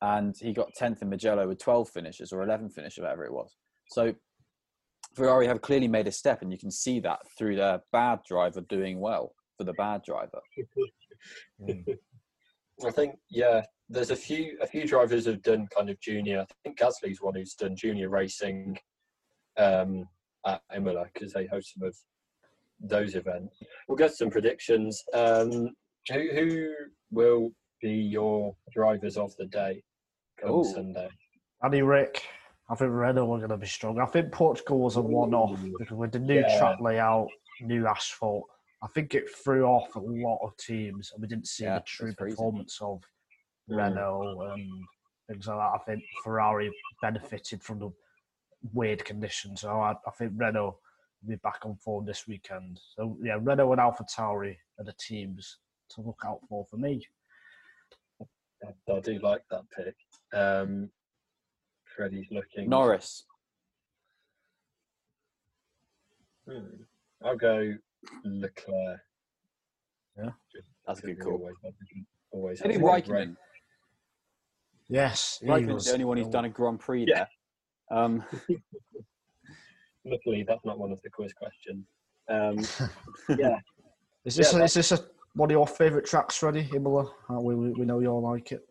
and he got tenth in Mugello with twelve finishes or eleven finishes, whatever it was. So Ferrari have clearly made a step, and you can see that through their bad driver doing well for the bad driver. Mm. I think yeah. There's a few a few drivers have done kind of junior. I think Gasly's one who's done junior racing um, at Imola because they host some of those events. We'll get some predictions. Um, who who will be your drivers of the day come Ooh. Sunday? Andy Rick, I think Renault were going to be strong. I think Portugal was a one-off because with the new Yeah. track layout, new asphalt, I think it threw off a lot of teams, and we didn't see Yeah, the true performance of Mm. Renault and things like that. I think Ferrari benefited from the weird conditions, so I, I think Renault will be back on form this weekend. So yeah, Renault and Alpha Tauri are the teams to look out for for me. I, I do like that pick. Um, Freddie's looking. Norris. Hmm. I'll go Leclerc. Yeah, That's a good call. Always, always Maybe have a great race. Raikkonen. Yes, he Raikkonen's the only one who's done a Grand Prix Yeah. there. Um, Luckily, that's not one of the quiz questions. Um, yeah, Is this Yeah, a, is this a, one of your favourite tracks, Freddie? Imola? Uh, we, we we know you all like it.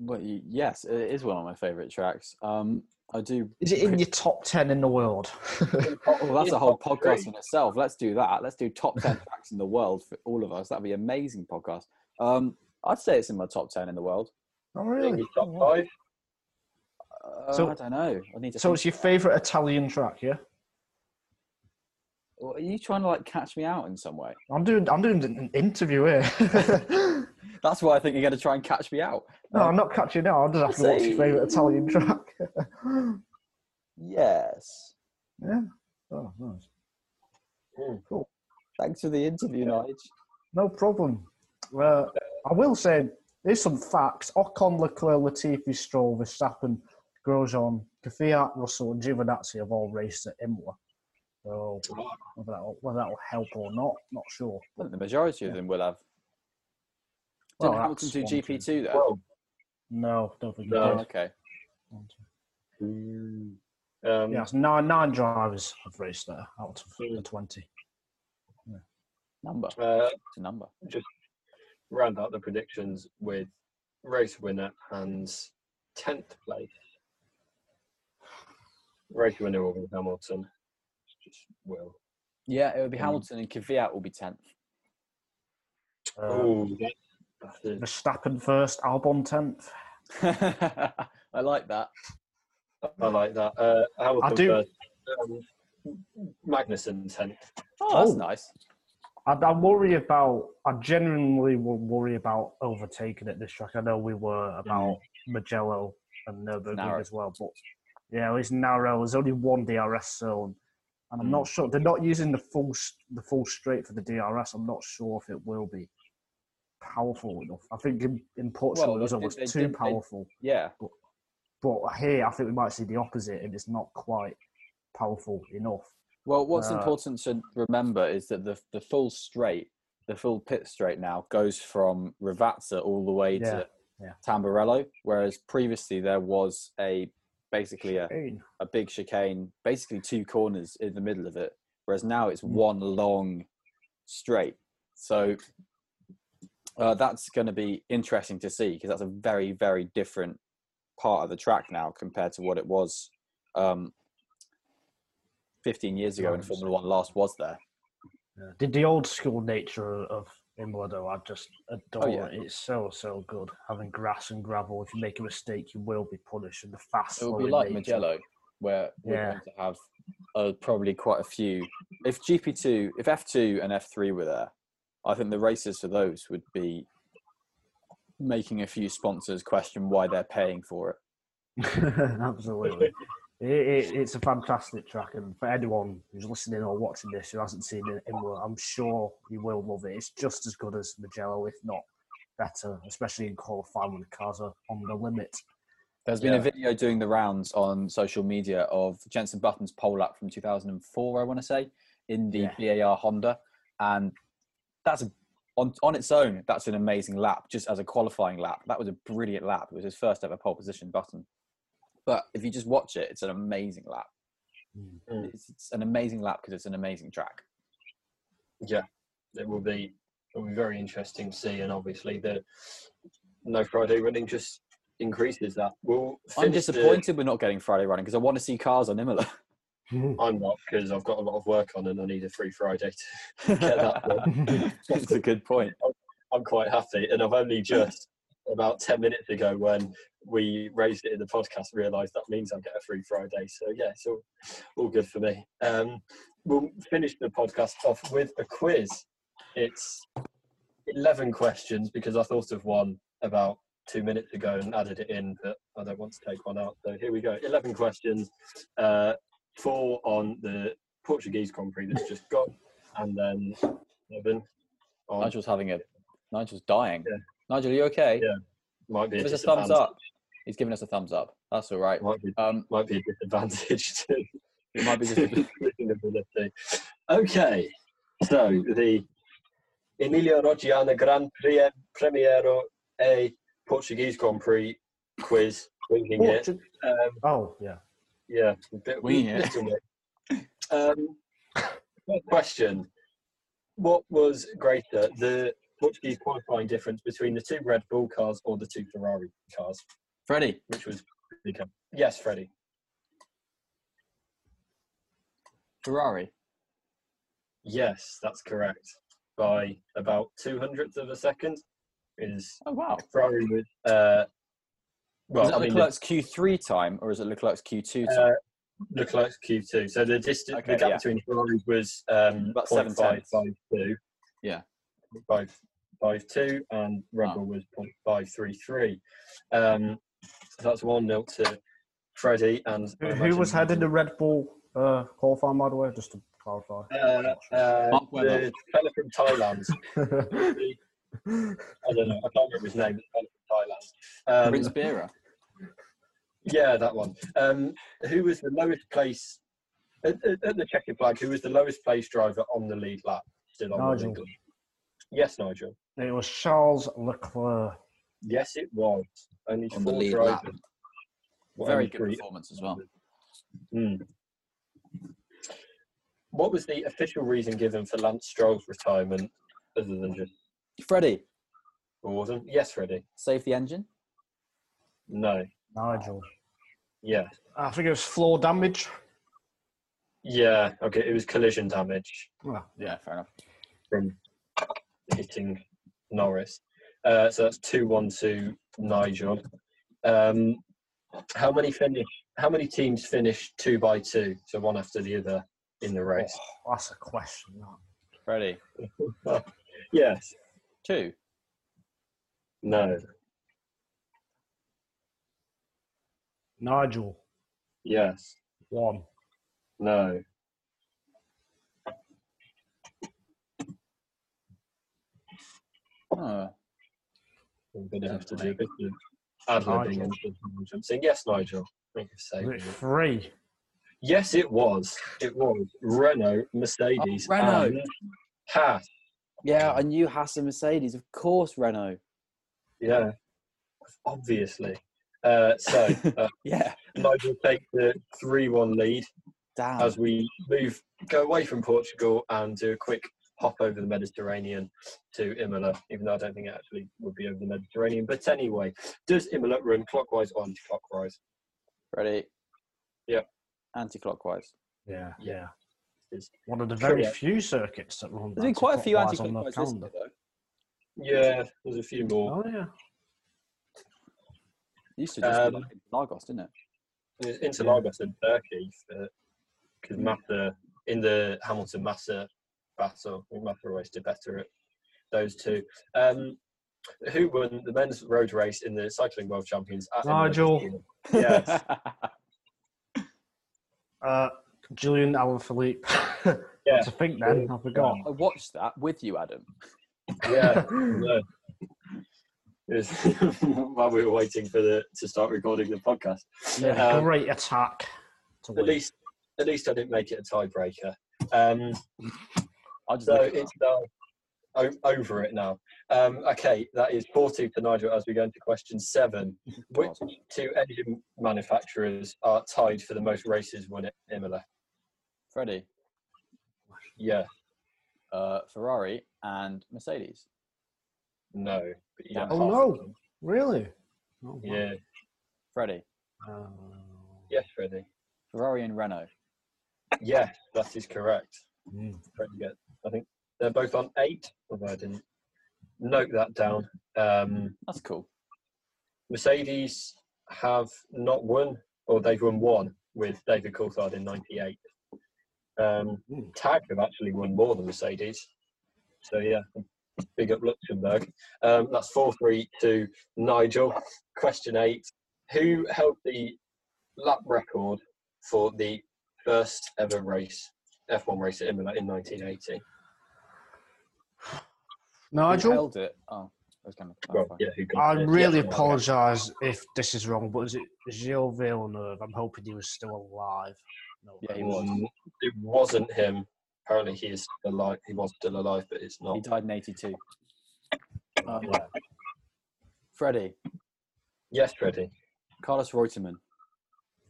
But y- yes, it is one of my favourite tracks. Um, I do. Is it in your top ten in the world? Well, that's a whole podcast three. in itself. Let's do that. Let's do top ten tracks in the world for all of us. That'd be an amazing podcast. Um, I'd say it's in my top ten in the world. oh, really? top five. Uh, So- I don't know. I need to. So it's your favourite Italian track, yeah? Well, Are you trying to like catch me out in some way? I'm doing I'm doing an interview here. That's why I think you're going to try and catch me out. no, I'm not catching out. I'm just have to watch your favourite Italian track. Yes. yeah. Oh, nice. Hmm. Cool. Thanks for the interview, Nige. No problem. Uh, I will say there's some facts. Ocon, Leclerc, Latifi, Stroll, Verstappen, Grosjean, Kvyat, Russell, and Giovinazzi have all raced at Imola. So whether that will, whether that will help or not, not sure. I think the majority of Yeah. them will have. Well, Didn't Hamilton that's do. GP2 though? Well, No, don't think. No. Oh, okay. um, Yeah, it's nine nine drivers have raced there out of the twenty. Number. uh, It's a number. Just round out the predictions with race winner and tenth place. Race winner will be Hamilton. Just will. Yeah, it would be Mm. Hamilton and Kvyat will be 10th. Uh, Oh, that, that's it. Verstappen first, Albon tenth. I like that. I like that. Uh, Hamilton do- first. Um, Magnussen tenth. Oh, that's Oh. nice. I, I worry about. I genuinely will worry about overtaking at this track. I know we were about Mugello and Nurburgring Narrow. as well, but yeah, it's narrow. There's only one DRS zone, and I'm not sure they're not using the full the full straight for the DRS. I'm not sure if it will be powerful enough. I think in, in Portugal Well, it was they- almost they too they- powerful, Yeah. but here I think we might see the opposite, and it's not quite powerful enough. Well, what's Uh, important to remember is that the the full straight, the full pit straight now goes from Rivazza all the way Yeah, to yeah. Tamburello, whereas previously there was a basically a, Chicane. a big chicane, basically two corners in the middle of it, whereas now it's Mm. one long straight. So uh, that's going to be interesting to see because that's a very, very different part of the track now compared to what it was um, 15 years ago when Formula One last was there. Yeah. The, the old school nature of Imola, though, I just adore Oh, yeah. it. It's so, so good. Having grass and gravel, if you make a mistake, you will be punished. And the fast It would be like nature. Mugello, where we're Yeah. going to have uh, probably quite a few. If GP2, if F2 and F3 were there, I think the races for those would be making a few sponsors question why they're paying for it. Absolutely. It, it, it's a fantastic track, and for anyone who's listening or watching this who hasn't seen it, I'm sure you will love it. It's just as good as Mugello, if not better, especially in qualifying when the cars are on the limit. There's been Yeah. a video doing the rounds on social media of Jensen Button's pole lap from 2004, I want to say, in the BAR Honda, and that's a, on on its own. That's an amazing lap, just as a qualifying lap. That was a brilliant lap. It was his first ever pole position Button. But if you just watch it, it's an amazing lap. Mm. It's, it's an amazing lap because it's an amazing track. Yeah, it will be. It will be very interesting to see, and obviously the no Friday running just increases that. We'll I'm finish the- disappointed we're not getting Friday running because I want to see cars on Imola. I'm not because I've got a lot of work on and I need a free Friday to get that done. That's a good point. I'm quite happy, and I've only just about ten minutes ago when we raised it in the podcast realised that means I get a free Friday. So yeah, it's all, all good for me. Um, we'll finish the podcast off with a quiz. It's eleven questions because I thought of one about two minutes ago and added it in, but I don't want to take one out. So here we go. Eleven questions. Uh, four on the Portuguese Grand Prix that's just got, and then seven on Nigel's having a Nigel's dying. Yeah. Nigel, are you okay? Yeah. might be a Give us a thumbs up. He's giving us a thumbs up. That's all right. Might be, Um, might be a disadvantage to it might be just a listening. Okay, so the Emilia Romagna Grand Prix Premiero A Portuguese Grand Prix quiz, winging it. Portu- Um, Oh, yeah. Yeah, a bit Winging it. little bit. Um, question: What was greater, the Portuguese qualifying difference between the two Red Bull cars or the two Ferrari cars? Freddie. Which was yes, Freddie. Ferrari. Yes, that's correct. By about two hundredths of a second, is Oh wow. Ferrari with. Uh, well, is it I mean, Leclerc's Q3 time or is it Leclerc's Q2 time? uh, time? Leclerc's Q2. So the distance, Okay, the gap yeah. between Ferraris was um, About seven tenths. 0.552. Yeah. Five five two, and Red Oh. Bull was 0.533. Um, so that's one nil to Freddie and Who, who imagine- was heading the Red Bull uh, qualifying, by the way, just to clarify? Uh, uh, Mark Webber. the fella from Thailand. I don't know. I can't remember his name. The fella from Thailand. Um, Prince Bira. Yeah, that one. Um, who was the lowest place at, at, at the checkered flag? Who was the lowest place driver on the lead lap? Still on Nigel. the. Yes, Nigel. it was Charles Leclerc. Yes, it was. Only On four drivers. lap. Well, Very good three. performance as well. Mm. What was the official reason given for Lance Stroll's retirement, other than just Freddie, boredom? Yes, Freddie. save the engine. No. Nigel. Yeah. I think it was floor damage. Yeah. Okay. It was collision damage. Oh, Yeah, fair enough. from hitting Norris. Uh, so that's two one to Nigel. Um, how many finish? How many teams finished two by two, so one after the other in the race? oh, that's a question. that. Freddie, yes. two. No. Nigel, Yes. one. No. Oh, I'm going to have to do a bit of ad-libbing and I'm saying yes, Nigel. Thank you for Was it three? Yes, it was. It was Renault, Mercedes, Oh, Renault. and Haas. yeah, I knew Haas and Mercedes. Of course, Renault. Yeah, obviously. Uh, so uh, Yeah. Nigel takes the three-one lead Damn. as we move, go away from Portugal and do a quick hop over the Mediterranean to Imola. Even though I don't think it actually would be over the Mediterranean, but anyway, does Imola run clockwise or anti-clockwise? Ready? Yeah. Anti-clockwise. Yeah, Yeah. yeah. It's One of the very correct. few circuits that run. There's been quite a few anti-clockwise on the calendar. Yeah, there's a few more. Oh yeah. It used to just Um, be like in Lagos, didn't it? There's Lagos and Turkey because Massa in the Hamilton Massa battle, I think Massa always did better at those two. Um, who won the men's road race in the cycling world champions? At Nigel. Yes. Uh, Julian Alaphilippe. Yeah. to think then, I forgot. I watched that with you, Adam. yeah. no. It while we were waiting for the to start recording the podcast. Yeah, Um, great attack. To At win. least, at least I didn't make it a tiebreaker. Um, I just So look it's now over it now. Um, okay, that is 4 2 to Nigel as we go into question seven. Which two engine manufacturers are tied for the most races won at Imola? Freddie, Yeah, uh, Ferrari, and Mercedes. no. But you don't Oh, no. them. Really? Oh, wow. Yeah, Freddie, Uh, yes, Freddie. Ferrari, and Renault. Yeah, that is correct. mm. I think they're both on eight, although I didn't note that down. Um, That's cool. Mercedes have not won, or they've won one with David Coulthard in '98. Um, Mm. Tag have actually won more than Mercedes. So yeah, big up Luxembourg. Um, that's four three to Nigel. Question eight: Who held the lap record for the first ever race F1 race at Imola in 1980? Who Nigel? held it? Oh, I was going to Well, yeah, who I really Yeah, apologise if this is wrong, but is it Gilles Villeneuve? I'm hoping he was still alive. No, Yeah, he was. Mm, It wasn't him. Apparently, he is still alive. He was still alive, but it's not. He died in 82. Um, Yeah. Freddie, Yes, Freddie. Carlos Reutemann.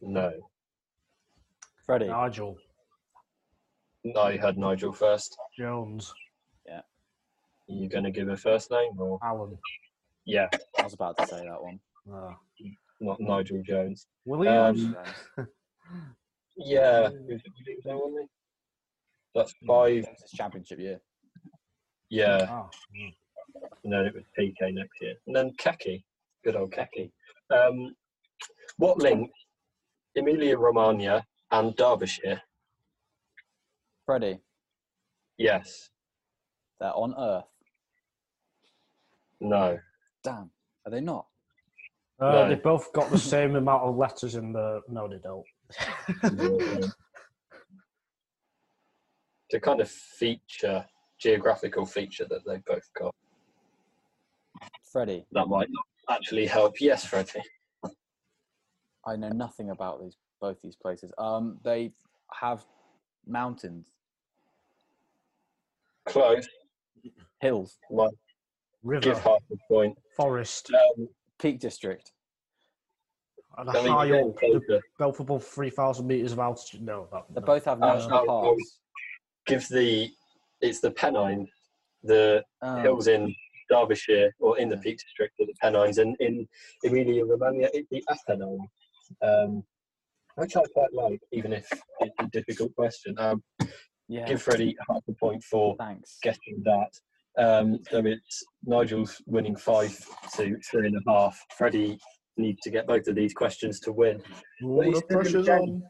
No. Freddie, Nigel No, you had Nigel first. Jones, Are you going to give a first name or? Alan, Yeah, I was about to say that one. uh, not Nigel Jones. Williams. Um, Yeah, who's it, Williams, though, wasn't he? That's five. It's his championship year. Yeah, Ah, mm. and then it was Piquet next year, and then Keke, good old Keke. Um, what link Emilia Romagna and Derbyshire? Freddie, Yes. they're on Earth. No. Damn, are they not? Uh, No. They've both got the same amount of letters in the. No, they don't. it's a kind of feature, geographical feature that they've both got. Freddie, That might not actually help. Yes, Freddie. I know nothing about these both these places. Um, they have mountains, Close. hills, Might River, give half a point. forest, Um, Peak District. and a I mean, high you're up, the both above 3,000 metres of altitude. No, that, They no. both have Uh, national uh, parks. Give the it's the Pennine, the Um, hills in Derbyshire or in the Peak District of the Pennines, and in Emilia Romagna it's the Apennines, um, which I quite like, even if it's a difficult question. Um, yeah. Give Freddie half a point for Thanks. getting that. Um, so it's Nigel's winning five to three and a half. Freddie needs to get both of these questions to win. Ooh, he's the still in pressure's game. on.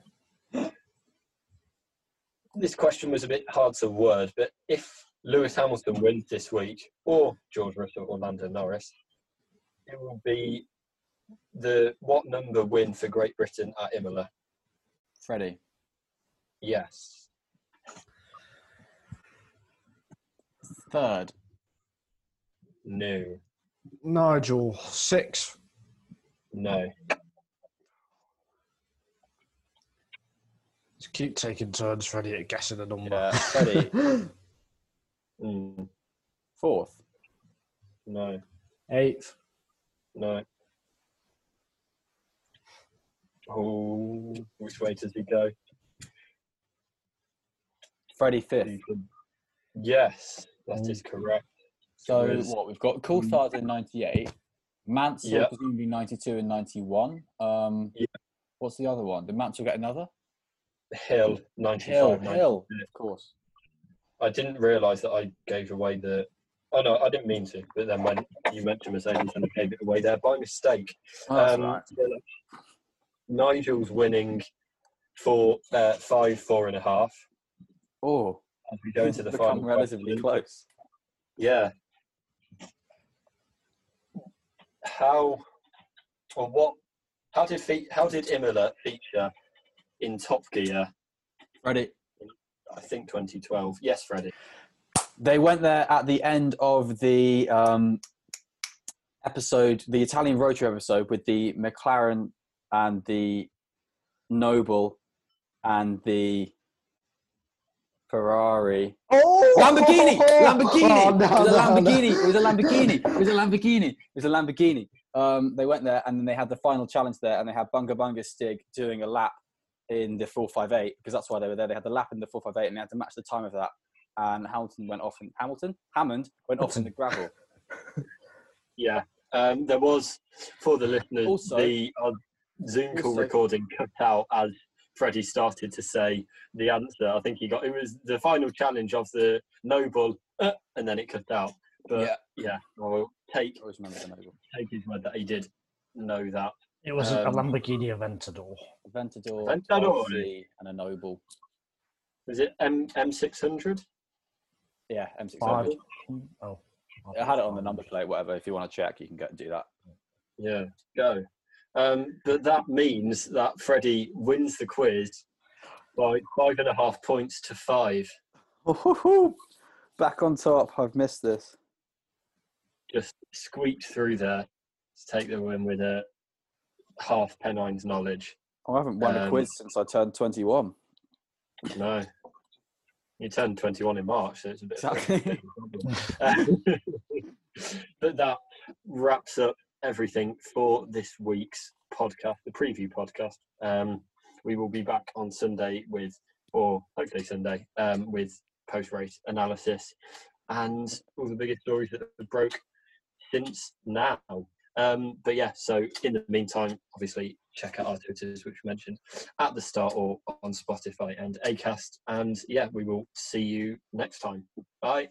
This question was a bit hard to word, but if Lewis Hamilton wins this week, or George Russell or Lando Norris, it will be the what number win for Great Britain at Imola? Freddie, Yes. third. No. Nigel, six. No. Keep taking turns, Freddie, at guessing a number. Yeah. Freddie, Mm, fourth. no. Eighth. No. Oh, which way does he go? Freddie fifth. Yes, that is correct. So There is- what we've got Coulthard in '98, Mansell Yeah. presumably '92 and '91. Um, Yeah. What's the other one? Did Mansell get another? Hill, 95. Hill, 96. Hill, of course. I didn't realise that I gave away the. Oh no, I didn't mean to. But then when you mentioned Mercedes, and I gave it away there by mistake. Oh, that's Um, right. Nigel's winning for uh, five, four and a half. Oh, As we go into the final, relatively question. close. Yeah. How or what? How did fe- how did Imola feature in Top Gear? Freddie, I think 2012. Yes, Freddie. they went there at the end of the um, episode, the Italian road trip episode, with the McLaren and the Noble and the Ferrari. Oh, Lamborghini! Lamborghini! Oh, no, it was a no, Lamborghini! no. It was a Lamborghini! It was a Lamborghini! It was a Lamborghini! Um, they went there and then they had the final challenge there and they had Bunga Bunga Stig doing a lap in the 458 because that's why they were there. They had the lap in the 458 and they had to match the time of that. And Hamilton went off in Hamilton? Hammond went off in the gravel. Yeah. Um, there was for the listeners Also- the uh, Zoom call also- recording cut out as Freddie started to say the answer. I think he got it was the final challenge of the Noble, uh, and then it cut out. But Yeah. yeah, I'll take I always remember the Noble. take his word that he did know that. It was a Um, Lamborghini Aventador. Aventador, Aventador. 12C, and a Noble. Was it M M six hundred? Yeah, M600. Oh. I had it on the number plate, whatever. If you want to check, you can go and do that. Yeah, go. Um, but that means that Freddie wins the quiz by five and a half points to five. Back on top. I've missed this. just squeaked through there to take the win with a half Pennines knowledge. I haven't won a Um, quiz since I turned 21. No. You turned 21 in March, so it's a bit of a- Exactly. But that wraps up everything for this week's podcast, the preview podcast. Um, we will be back on Sunday with, or hopefully Sunday, um, with post race analysis and all the biggest stories that have broke since now. Um, but yeah, so in the meantime, obviously check out our Twitters, which we mentioned at the start or on Spotify and Acast. And yeah, we will see you next time. Bye.